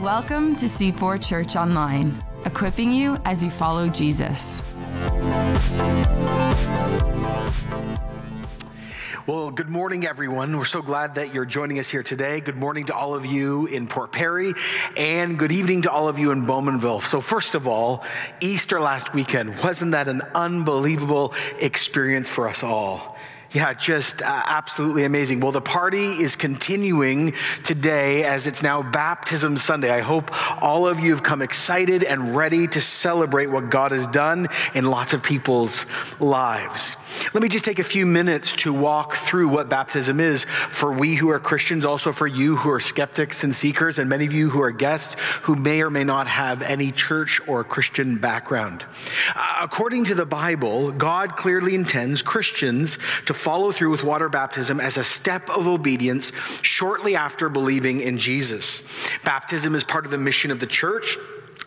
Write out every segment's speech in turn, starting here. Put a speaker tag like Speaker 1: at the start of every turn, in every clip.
Speaker 1: Welcome to C4 Church Online, equipping you as you follow Jesus.
Speaker 2: Well, good morning, everyone. We're so glad that you're joining us here today. Good morning to all of you in Port Perry, and good evening to all of you in Bowmanville. So, first of all, Easter last weekend, wasn't that an unbelievable experience for us all? Yeah, just uh, absolutely amazing. Well, the party is continuing today as it's now Baptism Sunday. I hope all of you have come excited and ready to celebrate what God has done in lots of people's lives. Let me just take a few minutes to walk through what baptism is for we who are Christians, also for you who are skeptics and seekers, and many of you who are guests who may or may not have any church or Christian background. Uh, according to the Bible, God clearly intends Christians to follow through with water baptism as a step of obedience shortly after believing in Jesus. Baptism is part of the mission of the church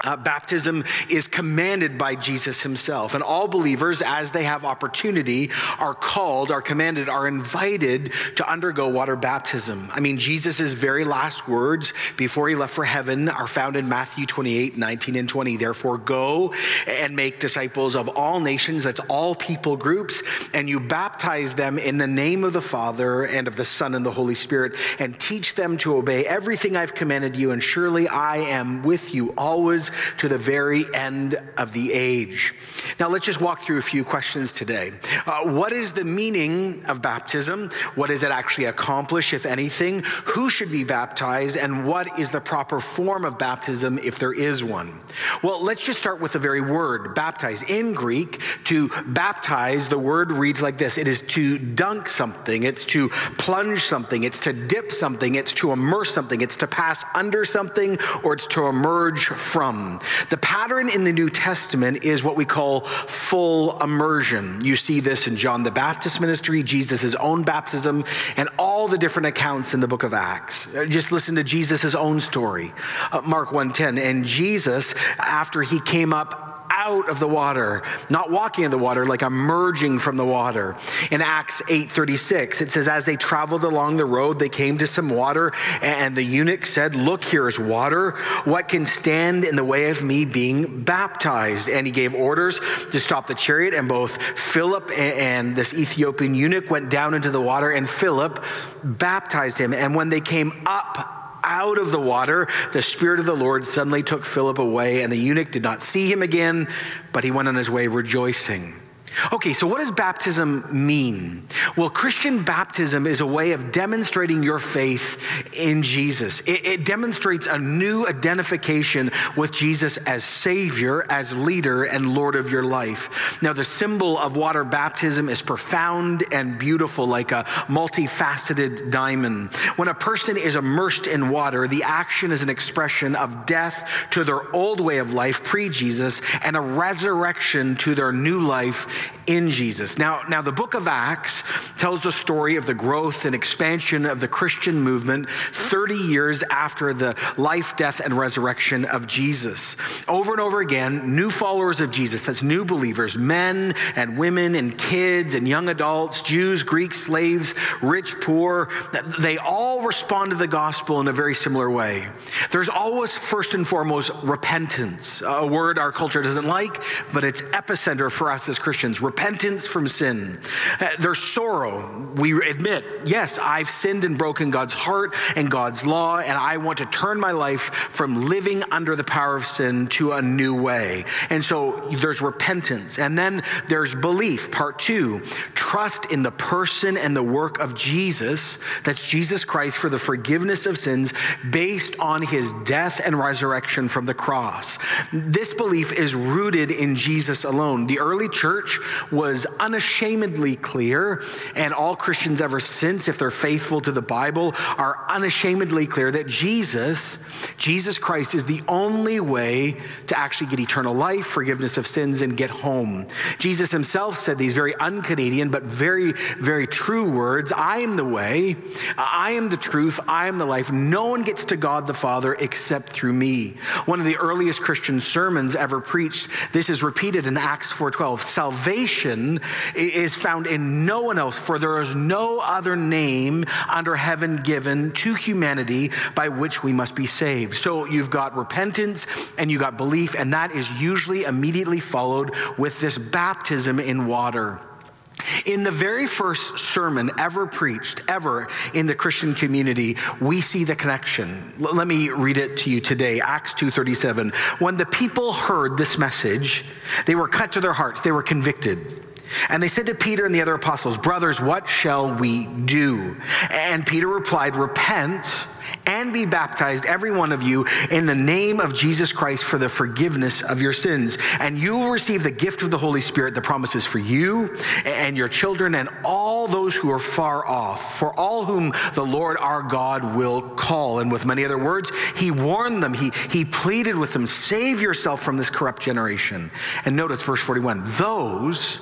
Speaker 2: uh, baptism is commanded by Jesus himself. And all believers, as they have opportunity, are called, are commanded, are invited to undergo water baptism. I mean, Jesus' very last words before he left for heaven are found in Matthew 28 19 and 20. Therefore, go and make disciples of all nations, that's all people groups, and you baptize them in the name of the Father and of the Son and the Holy Spirit, and teach them to obey everything I've commanded you. And surely I am with you always to the very end of the age. Now, let's just walk through a few questions today. Uh, what is the meaning of baptism? What does it actually accomplish, if anything? Who should be baptized? And what is the proper form of baptism, if there is one? Well, let's just start with the very word baptize. In Greek, to baptize, the word reads like this it is to dunk something, it's to plunge something, it's to dip something, it's to immerse something, it's to pass under something, or it's to emerge from come. The pattern in the New Testament is what we call full immersion. You see this in John the Baptist ministry, Jesus' own baptism, and all the different accounts in the book of Acts. Just listen to Jesus' own story. Uh, Mark 1:10. And Jesus, after he came up out of the water, not walking in the water, like emerging from the water. In Acts 8:36, it says, as they traveled along the road, they came to some water, and the eunuch said, Look, here is water. What can stand in the way of me being baptized? And he gave orders to stop the chariot, and both Philip and this Ethiopian eunuch went down into the water, and Philip baptized him. And when they came up out of the water, the Spirit of the Lord suddenly took Philip away, and the eunuch did not see him again, but he went on his way rejoicing. Okay, so what does baptism mean? Well, Christian baptism is a way of demonstrating your faith in Jesus. It, it, demonstrates a new identification with Jesus as Savior, as leader, and Lord of your life. Now, the symbol of water baptism is profound and beautiful, like a multifaceted diamond. When a person is immersed in water, the action is an expression of death to their old way of life pre Jesus and a resurrection to their new life in Jesus. Now, now the book of Acts tells the story of the growth and expansion of the Christian movement 30 years after the life, death, and resurrection of Jesus. Over and over again, new followers of Jesus, that's new believers, men and women and kids and young adults, Jews, Greeks, slaves, rich, poor, they all respond to the gospel in a very similar way. There's always, first and foremost, repentance, a word our culture doesn't like, but it's epicenter for us as Christians repentance from sin. Uh, there's sorrow. We admit, yes, I've sinned and broken God's heart and God's law, and I want to turn my life from living under the power of sin to a new way. And so there's repentance. And then there's belief, part two trust in the person and the work of Jesus, that's Jesus Christ for the forgiveness of sins based on his death and resurrection from the cross. This belief is rooted in Jesus alone. The early church was unashamedly clear, and all Christians ever since, if they're faithful to the Bible, are unashamedly clear that Jesus, Jesus Christ, is the only way to actually get eternal life, forgiveness of sins, and get home. Jesus himself said these very un Canadian, but very, very true words I am the way, I am the truth, I am the life. No one gets to God the Father except through me. One of the earliest Christian sermons ever preached, this is repeated in Acts 4:12. Salvation salvation is found in no one else, for there is no other name under heaven given to humanity by which we must be saved. So you've got repentance and you got belief, and that is usually immediately followed with this baptism in water. In the very first sermon ever preached, ever in the Christian community, we see the connection. L- let me read it to you today, Acts 2:37. When the people heard this message, they were cut to their hearts, they were convicted. And they said to Peter and the other apostles, Brothers, what shall we do? And Peter replied, Repent and be baptized, every one of you, in the name of Jesus Christ for the forgiveness of your sins. And you will receive the gift of the Holy Spirit, the promises for you and your children and all those who are far off, for all whom the Lord our God will call. And with many other words, he warned them, he, he pleaded with them, Save yourself from this corrupt generation. And notice verse 41 those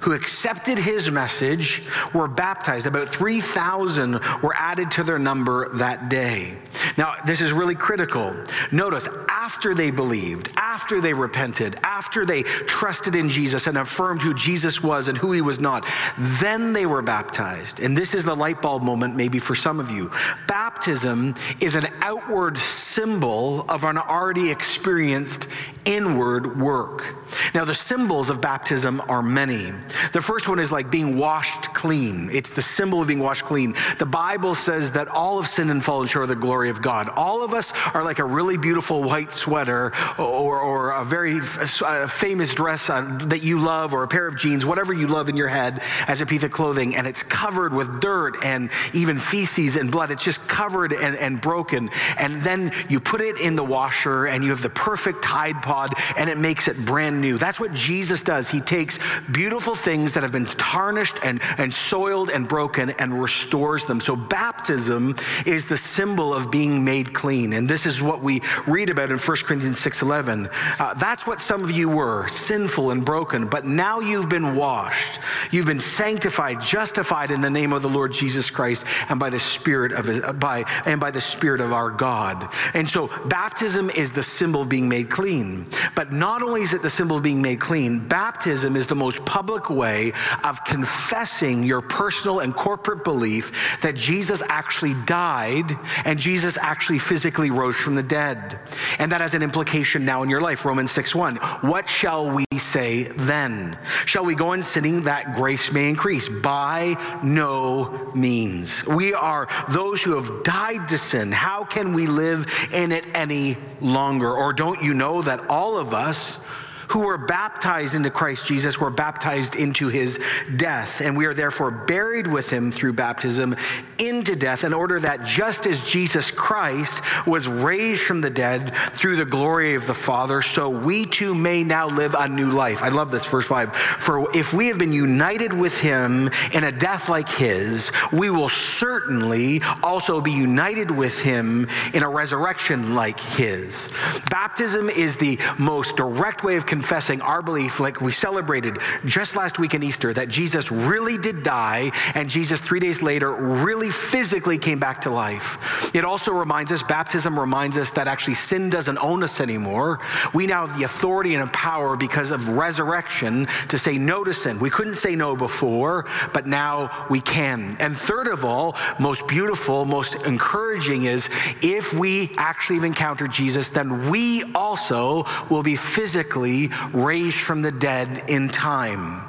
Speaker 2: who accepted his message were baptized. About 3,000 were added to their number that day. Now, this is really critical. Notice, after they believed, after they repented, after they trusted in Jesus and affirmed who Jesus was and who he was not, then they were baptized. And this is the light bulb moment, maybe for some of you. Baptism is an outward symbol of an already experienced inward work. Now, the symbols of baptism are many. The first one is like being washed clean. It's the symbol of being washed clean. The Bible says that all of sin and fallen short of the glory of God. All of us are like a really beautiful white sweater or, or a very f- famous dress that you love or a pair of jeans, whatever you love in your head as a piece of clothing, and it's covered with dirt and even feces and blood. It's just covered and, and broken. And then you put it in the washer and you have the perfect Tide Pod and it makes it brand new. That's what Jesus does. He takes beautiful things that have been tarnished and, and soiled and broken and restores them. So baptism is the symbol of being made clean. And this is what we read about in 1 Corinthians 6.11. Uh, that's what some of you were, sinful and broken, but now you've been washed. You've been sanctified, justified in the name of the Lord Jesus Christ and by the Spirit of his, by and by the Spirit of our God. And so baptism is the symbol of being made clean. But not only is it the symbol of being made clean, baptism is the most public way of confessing your personal and corporate belief that Jesus actually died and Jesus actually physically rose from the dead. And that has an implication now in your life. Romans 6 1. What shall we say then? Shall we go on sinning that grace may increase? By no means. We are those who have died to sin. How can we live in it any longer? Or don't you know that all of us who were baptized into Christ Jesus were baptized into his death. And we are therefore buried with him through baptism into death, in order that just as Jesus Christ was raised from the dead through the glory of the Father, so we too may now live a new life. I love this, verse 5. For if we have been united with him in a death like his, we will certainly also be united with him in a resurrection like his. Baptism is the most direct way of confessing our belief, like we celebrated just last week in Easter, that Jesus really did die and Jesus, three days later, really physically came back to life. It also reminds us, baptism reminds us that actually sin doesn't own us anymore. We now have the authority and power because of resurrection to say no to sin. We couldn't say no before, but now we can. And third of all, most beautiful, most encouraging is if we actually have encountered Jesus, then we also will be physically raised from the dead in time.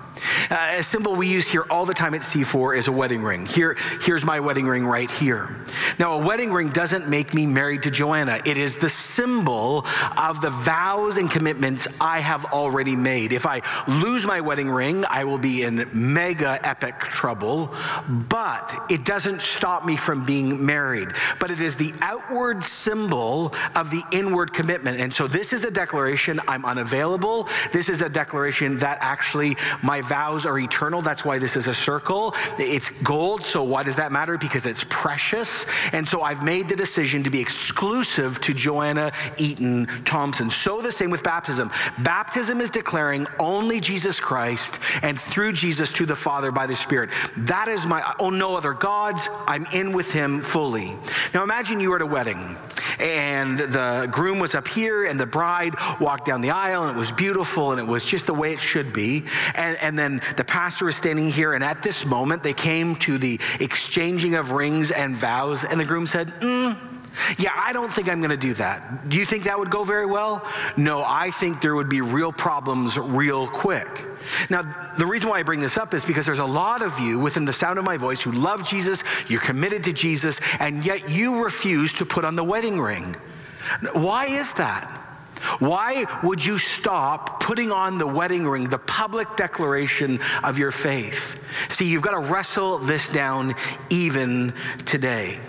Speaker 2: Uh, a symbol we use here all the time at C4 is a wedding ring. Here, here's my wedding ring right here. Now, a wedding ring doesn't make me married to Joanna. It is the symbol of the vows and commitments I have already made. If I lose my wedding ring, I will be in mega epic trouble, but it doesn't stop me from being married. But it is the outward symbol of the inward commitment. And so this is a declaration I'm unavailable. This is a declaration that actually my vows are eternal. That's why this is a circle. It's gold. So why does that matter? Because it's precious. And so I've made the decision to be exclusive to Joanna Eaton Thompson. So the same with baptism. Baptism is declaring only Jesus Christ and through Jesus to the Father by the Spirit. That is my, oh, no other gods. I'm in with him fully. Now imagine you were at a wedding and the groom was up here and the bride walked down the aisle and it was beautiful and it was just the way it should be. And, and then the pastor was standing here and at this moment they came to the exchanging of rings and vows and the groom said, mm, yeah, I don't think I'm going to do that. Do you think that would go very well? No, I think there would be real problems real quick. Now, the reason why I bring this up is because there's a lot of you within the sound of my voice who love Jesus, you're committed to Jesus, and yet you refuse to put on the wedding ring. Why is that? Why would you stop putting on the wedding ring, the public declaration of your faith? See, you've got to wrestle this down even today.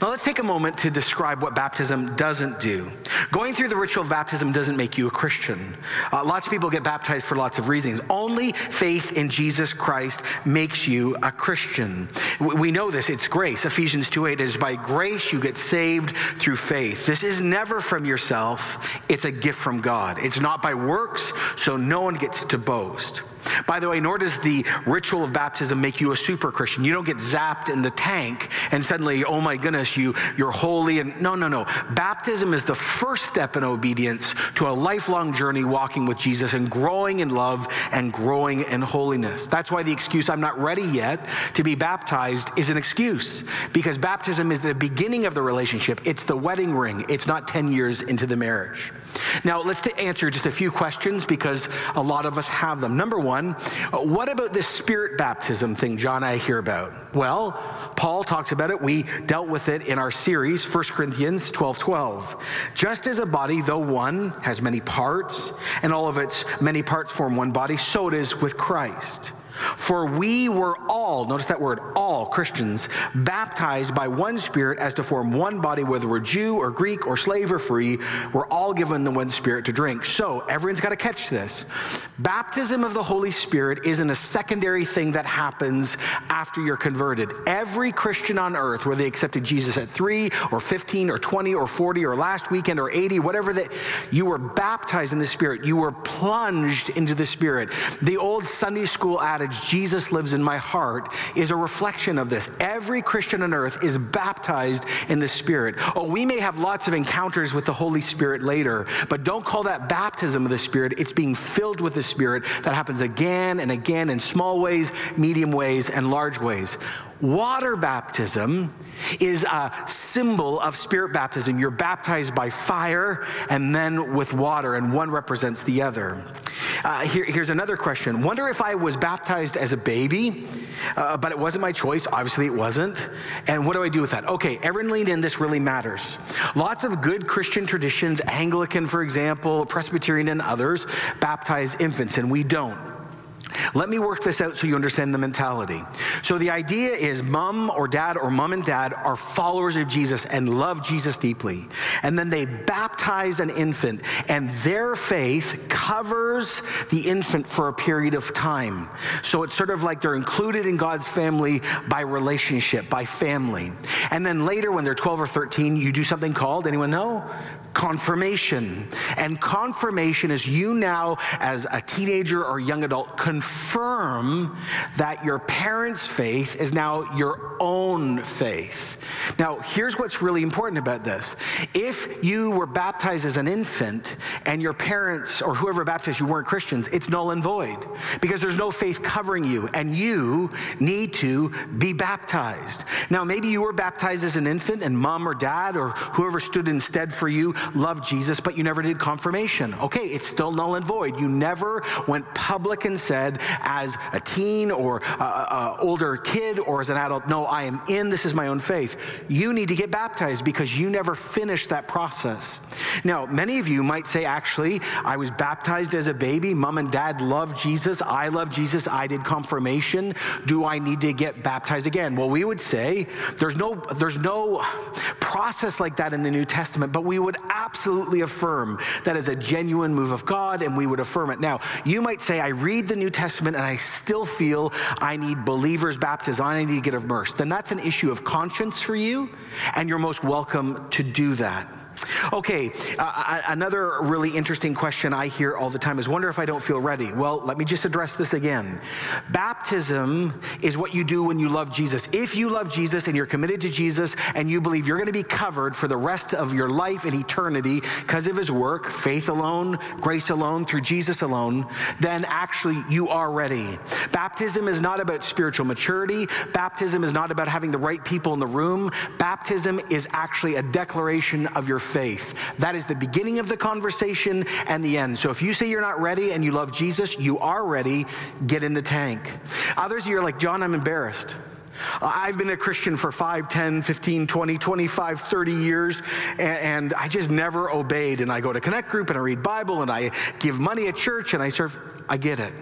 Speaker 2: Now, let's take a moment to describe what baptism doesn't do. Going through the ritual of baptism doesn't make you a Christian. Uh, lots of people get baptized for lots of reasons. Only faith in Jesus Christ makes you a Christian. We know this, it's grace. Ephesians 2 8 is by grace you get saved through faith. This is never from yourself, it's a gift from God. It's not by works, so no one gets to boast. By the way, nor does the ritual of baptism make you a super Christian. You don't get zapped in the tank and suddenly, oh my goodness, you, you're holy. And no, no, no. Baptism is the first step in obedience to a lifelong journey walking with Jesus and growing in love and growing in holiness. That's why the excuse, I'm not ready yet to be baptized, is an excuse because baptism is the beginning of the relationship. It's the wedding ring, it's not 10 years into the marriage. Now, let's answer just a few questions because a lot of us have them. Number one, what about this spirit baptism thing John I hear about? Well, Paul talks about it. We dealt with it in our series, 1 Corinthians 12 12. Just as a body, though one, has many parts, and all of its many parts form one body, so it is with Christ. For we were all, notice that word, all Christians, baptized by one Spirit as to form one body, whether we're Jew or Greek or slave or free. We're all given the one Spirit to drink. So everyone's got to catch this. Baptism of the Holy Spirit isn't a secondary thing that happens after you're converted. Every Christian on earth, whether they accepted Jesus at three or 15 or 20 or 40 or last weekend or 80, whatever that, you were baptized in the Spirit. You were plunged into the Spirit. The old Sunday school Jesus lives in my heart, is a reflection of this. Every Christian on earth is baptized in the Spirit. Oh, we may have lots of encounters with the Holy Spirit later, but don't call that baptism of the Spirit. It's being filled with the Spirit that happens again and again in small ways, medium ways, and large ways. Water baptism is a symbol of spirit baptism. You're baptized by fire and then with water, and one represents the other. Uh, here, here's another question Wonder if I was baptized as a baby, uh, but it wasn't my choice. Obviously, it wasn't. And what do I do with that? Okay, everyone lean in. This really matters. Lots of good Christian traditions, Anglican, for example, Presbyterian, and others, baptize infants, and we don't. Let me work this out so you understand the mentality. So, the idea is mom or dad or mom and dad are followers of Jesus and love Jesus deeply. And then they baptize an infant, and their faith covers the infant for a period of time. So, it's sort of like they're included in God's family by relationship, by family. And then later, when they're 12 or 13, you do something called, anyone know? confirmation. And confirmation is you now, as a teenager or young adult, that your parents' faith is now your own faith. Now, here's what's really important about this. If you were baptized as an infant and your parents or whoever baptized you weren't Christians, it's null and void because there's no faith covering you and you need to be baptized. Now, maybe you were baptized as an infant and mom or dad or whoever stood instead for you loved Jesus, but you never did confirmation. Okay, it's still null and void. You never went public and said, as a teen or a, a older kid or as an adult, no, I am in, this is my own faith. You need to get baptized because you never finished that process. Now, many of you might say, actually, I was baptized as a baby. Mom and dad loved Jesus. I love Jesus. I did confirmation. Do I need to get baptized again? Well, we would say there's no, there's no process like that in the New Testament, but we would absolutely affirm that is a genuine move of God and we would affirm it. Now, you might say, I read the New Testament and I still feel I need believers' baptism, I need to get immersed, then that's an issue of conscience for you, and you're most welcome to do that. Okay, uh, another really interesting question I hear all the time is wonder if I don't feel ready. Well, let me just address this again. Baptism is what you do when you love Jesus. If you love Jesus and you're committed to Jesus and you believe you're going to be covered for the rest of your life and eternity because of his work, faith alone, grace alone, through Jesus alone, then actually you are ready. Baptism is not about spiritual maturity. Baptism is not about having the right people in the room. Baptism is actually a declaration of your faith. That is the beginning of the conversation and the end. So if you say you're not ready and you love Jesus, you are ready, get in the tank. Others, you're like, John, I'm embarrassed. I've been a Christian for 5, 10, 15, 20, 25, 30 years, and, I just never obeyed. And I go to Connect Group and I read Bible and I give money at church and I serve. I get it.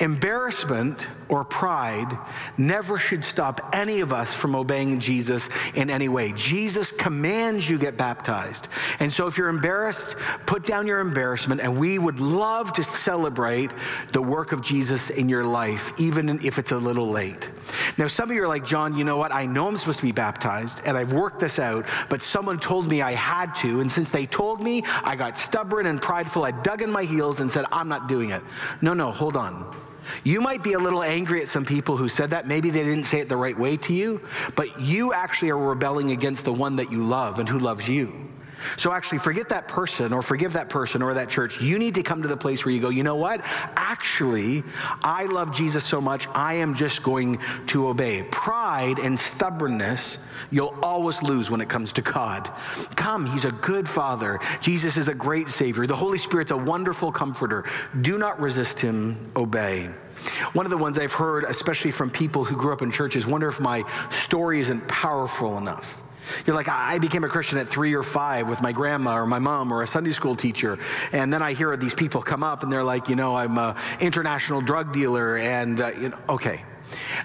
Speaker 2: Embarrassment or pride never should stop any of us from obeying Jesus in any way. Jesus commands you get baptized. And so if you're embarrassed, put down your embarrassment, and we would love to celebrate the work of Jesus in your life, even if it's a little late. Now, some of you are like, John, you know what? I know I'm supposed to be baptized, and I've worked this out, but someone told me I had to. And since they told me, I got stubborn and prideful. I dug in my heels and said, I'm not doing it. No, no, hold on. You might be a little angry at some people who said that. Maybe they didn't say it the right way to you, but you actually are rebelling against the one that you love and who loves you. So actually, forget that person or forgive that person or that church. You need to come to the place where you go, you know what? Actually, I love Jesus so much, I am just going to obey. Pride and stubbornness, you'll always lose when it comes to God. Come, He's a good Father. Jesus is a great Savior. The Holy Spirit's a wonderful comforter. Do not resist Him, obey. One of the ones I've heard, especially from people who grew up in churches, wonder if my story isn't powerful enough. You're like, I became a Christian at three or five with my grandma or my mom or a Sunday school teacher. And then I hear these people come up and they're like, you know, I'm an international drug dealer. And, uh, you know, okay,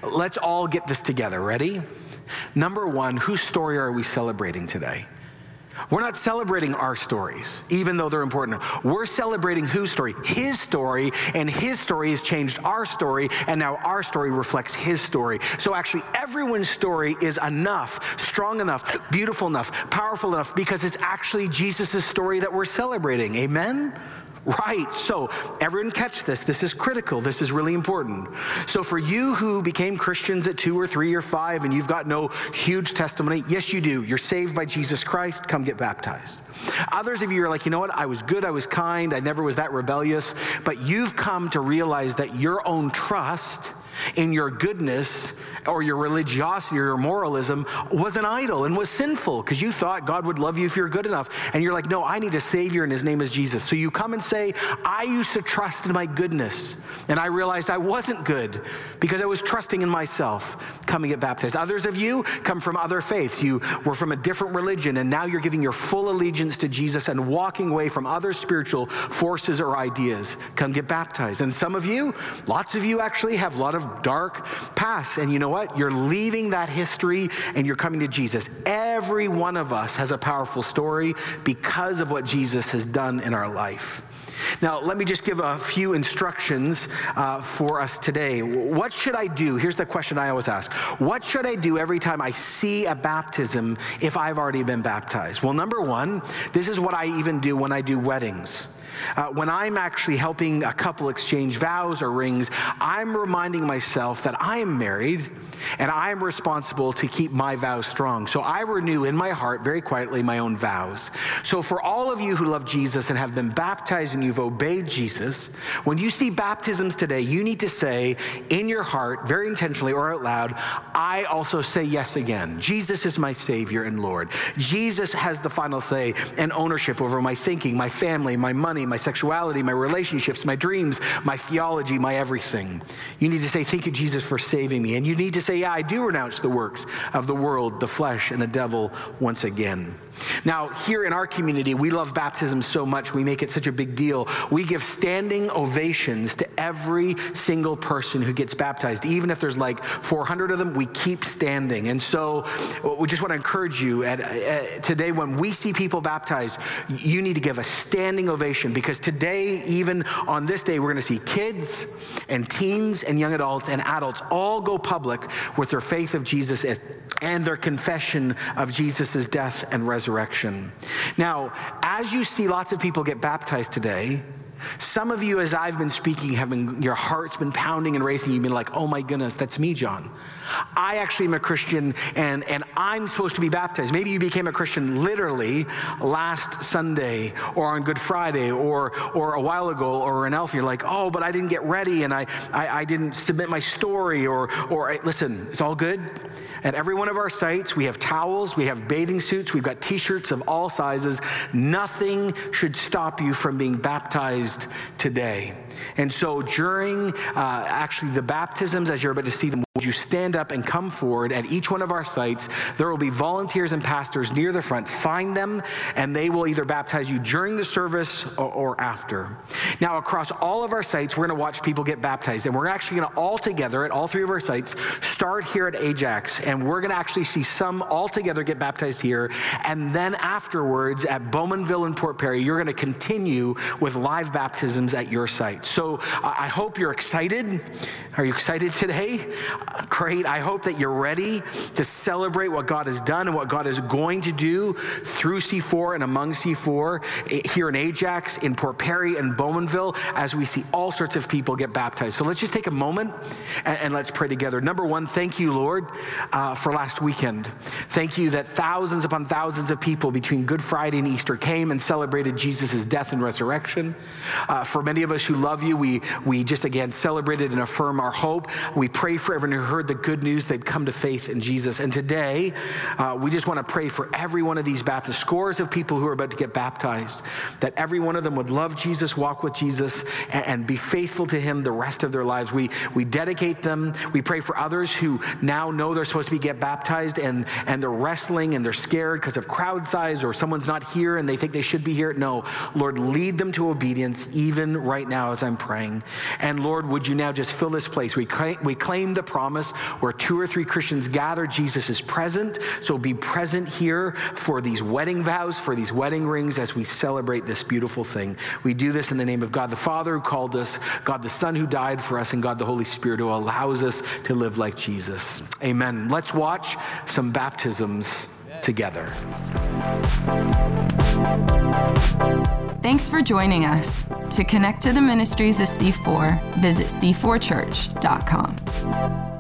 Speaker 2: let's all get this together. Ready? Number one, whose story are we celebrating today? We're not celebrating our stories, even though they're important. We're celebrating whose story? His story, and his story has changed our story, and now our story reflects his story. So actually, everyone's story is enough, strong enough, beautiful enough, powerful enough, because it's actually Jesus' story that we're celebrating. Amen? Right. So, everyone catch this. This is critical. This is really important. So, for you who became Christians at two or three or five and you've got no huge testimony, yes, you do. You're saved by Jesus Christ. Come get baptized. Others of you are like, you know what? I was good. I was kind. I never was that rebellious. But you've come to realize that your own trust in your goodness or your religiosity or your moralism was an idol and was sinful because you thought God would love you if you're good enough. And you're like, no, I need a Savior and His name is Jesus. So you come and say, I used to trust in my goodness and I realized I wasn't good because I was trusting in myself. Come and get baptized. Others of you come from other faiths. You were from a different religion and now you're giving your full allegiance to Jesus and walking away from other spiritual forces or ideas. Come get baptized. And some of you, lots of you actually have a lot of dark past. And you know what? You're leaving that history and you're coming to Jesus. Every one of us has a powerful story because of what Jesus has done in our life. Now, let me just give a few instructions uh, for us today. What should I do? Here's the question I always ask What should I do every time I see a baptism if I've already been baptized? Well, number one, this is what I even do when I do weddings. Uh, when I'm actually helping a couple exchange vows or rings, I'm reminding myself that I am married and I am responsible to keep my vows strong. So I renew in my heart very quietly my own vows. So for all of you who love Jesus and have been baptized and you've obeyed Jesus, when you see baptisms today, you need to say in your heart, very intentionally or out loud, I also say yes again. Jesus is my Savior and Lord. Jesus has the final say and ownership over my thinking, my family, my money, my sexuality, my relationships, my dreams, my theology, my everything. You need to say, Thank you, Jesus, for saving me. And you need to say, Yeah, I do renounce the works of the world, the flesh, and the devil once again. Now, here in our community, we love baptism so much, we make it such a big deal. we give standing ovations to every single person who gets baptized. Even if there's like 400 of them, we keep standing. And so we just want to encourage you at, at, today when we see people baptized, you need to give a standing ovation because today, even on this day, we're going to see kids and teens and young adults and adults all go public with their faith of Jesus and their confession of Jesus' death and resurrection. Now, as you see lots of people get baptized today, some of you, as I've been speaking, have been, your heart's been pounding and racing. You've been like, oh my goodness, that's me, John. I actually am a Christian and, and I'm supposed to be baptized. Maybe you became a Christian literally last Sunday or on Good Friday or, or a while ago or an elf. You're like, oh, but I didn't get ready and I, I, I didn't submit my story or, or listen, it's all good. At every one of our sites, we have towels, we have bathing suits, we've got t shirts of all sizes. Nothing should stop you from being baptized today. And so during uh, actually the baptisms, as you're about to see them, you stand up and come forward at each one of our sites? There will be volunteers and pastors near the front. Find them, and they will either baptize you during the service or, or after. Now, across all of our sites, we're going to watch people get baptized, and we're actually going to all together at all three of our sites start here at Ajax, and we're going to actually see some all together get baptized here, and then afterwards at Bowmanville and Port Perry, you're going to continue with live baptisms at your sites. So I hope you're excited. Are you excited today? Great. I hope that you're ready to celebrate what God has done and what God is going to do through C4 and among C4 eh, here in Ajax, in Port Perry, and Bowmanville as we see all sorts of people get baptized. So let's just take a moment and, and let's pray together. Number one, thank you, Lord, uh, for last weekend. Thank you that thousands upon thousands of people between Good Friday and Easter came and celebrated Jesus' death and resurrection. Uh, for many of us who love you, we, we just again celebrated and affirm our hope. We pray for everyone heard the good news they'd come to faith in Jesus. And today, uh, we just want to pray for every one of these Baptists, scores of people who are about to get baptized, that every one of them would love Jesus, walk with Jesus, and, and be faithful to Him the rest of their lives. We, we dedicate them. We pray for others who now know they're supposed to be get baptized and, and they're wrestling and they're scared because of crowd size or someone's not here and they think they should be here. No, Lord, lead them to obedience even right now as I'm praying. And Lord, would you now just fill this place? We, claim, we claim the promise where two or three Christians gather, Jesus is present. So be present here for these wedding vows, for these wedding rings as we celebrate this beautiful thing. We do this in the name of God the Father who called us, God the Son who died for us, and God the Holy Spirit who allows us to live like Jesus. Amen. Let's watch some baptisms together.
Speaker 1: Thanks for joining us. To connect to the ministries of C4, visit c4church.com.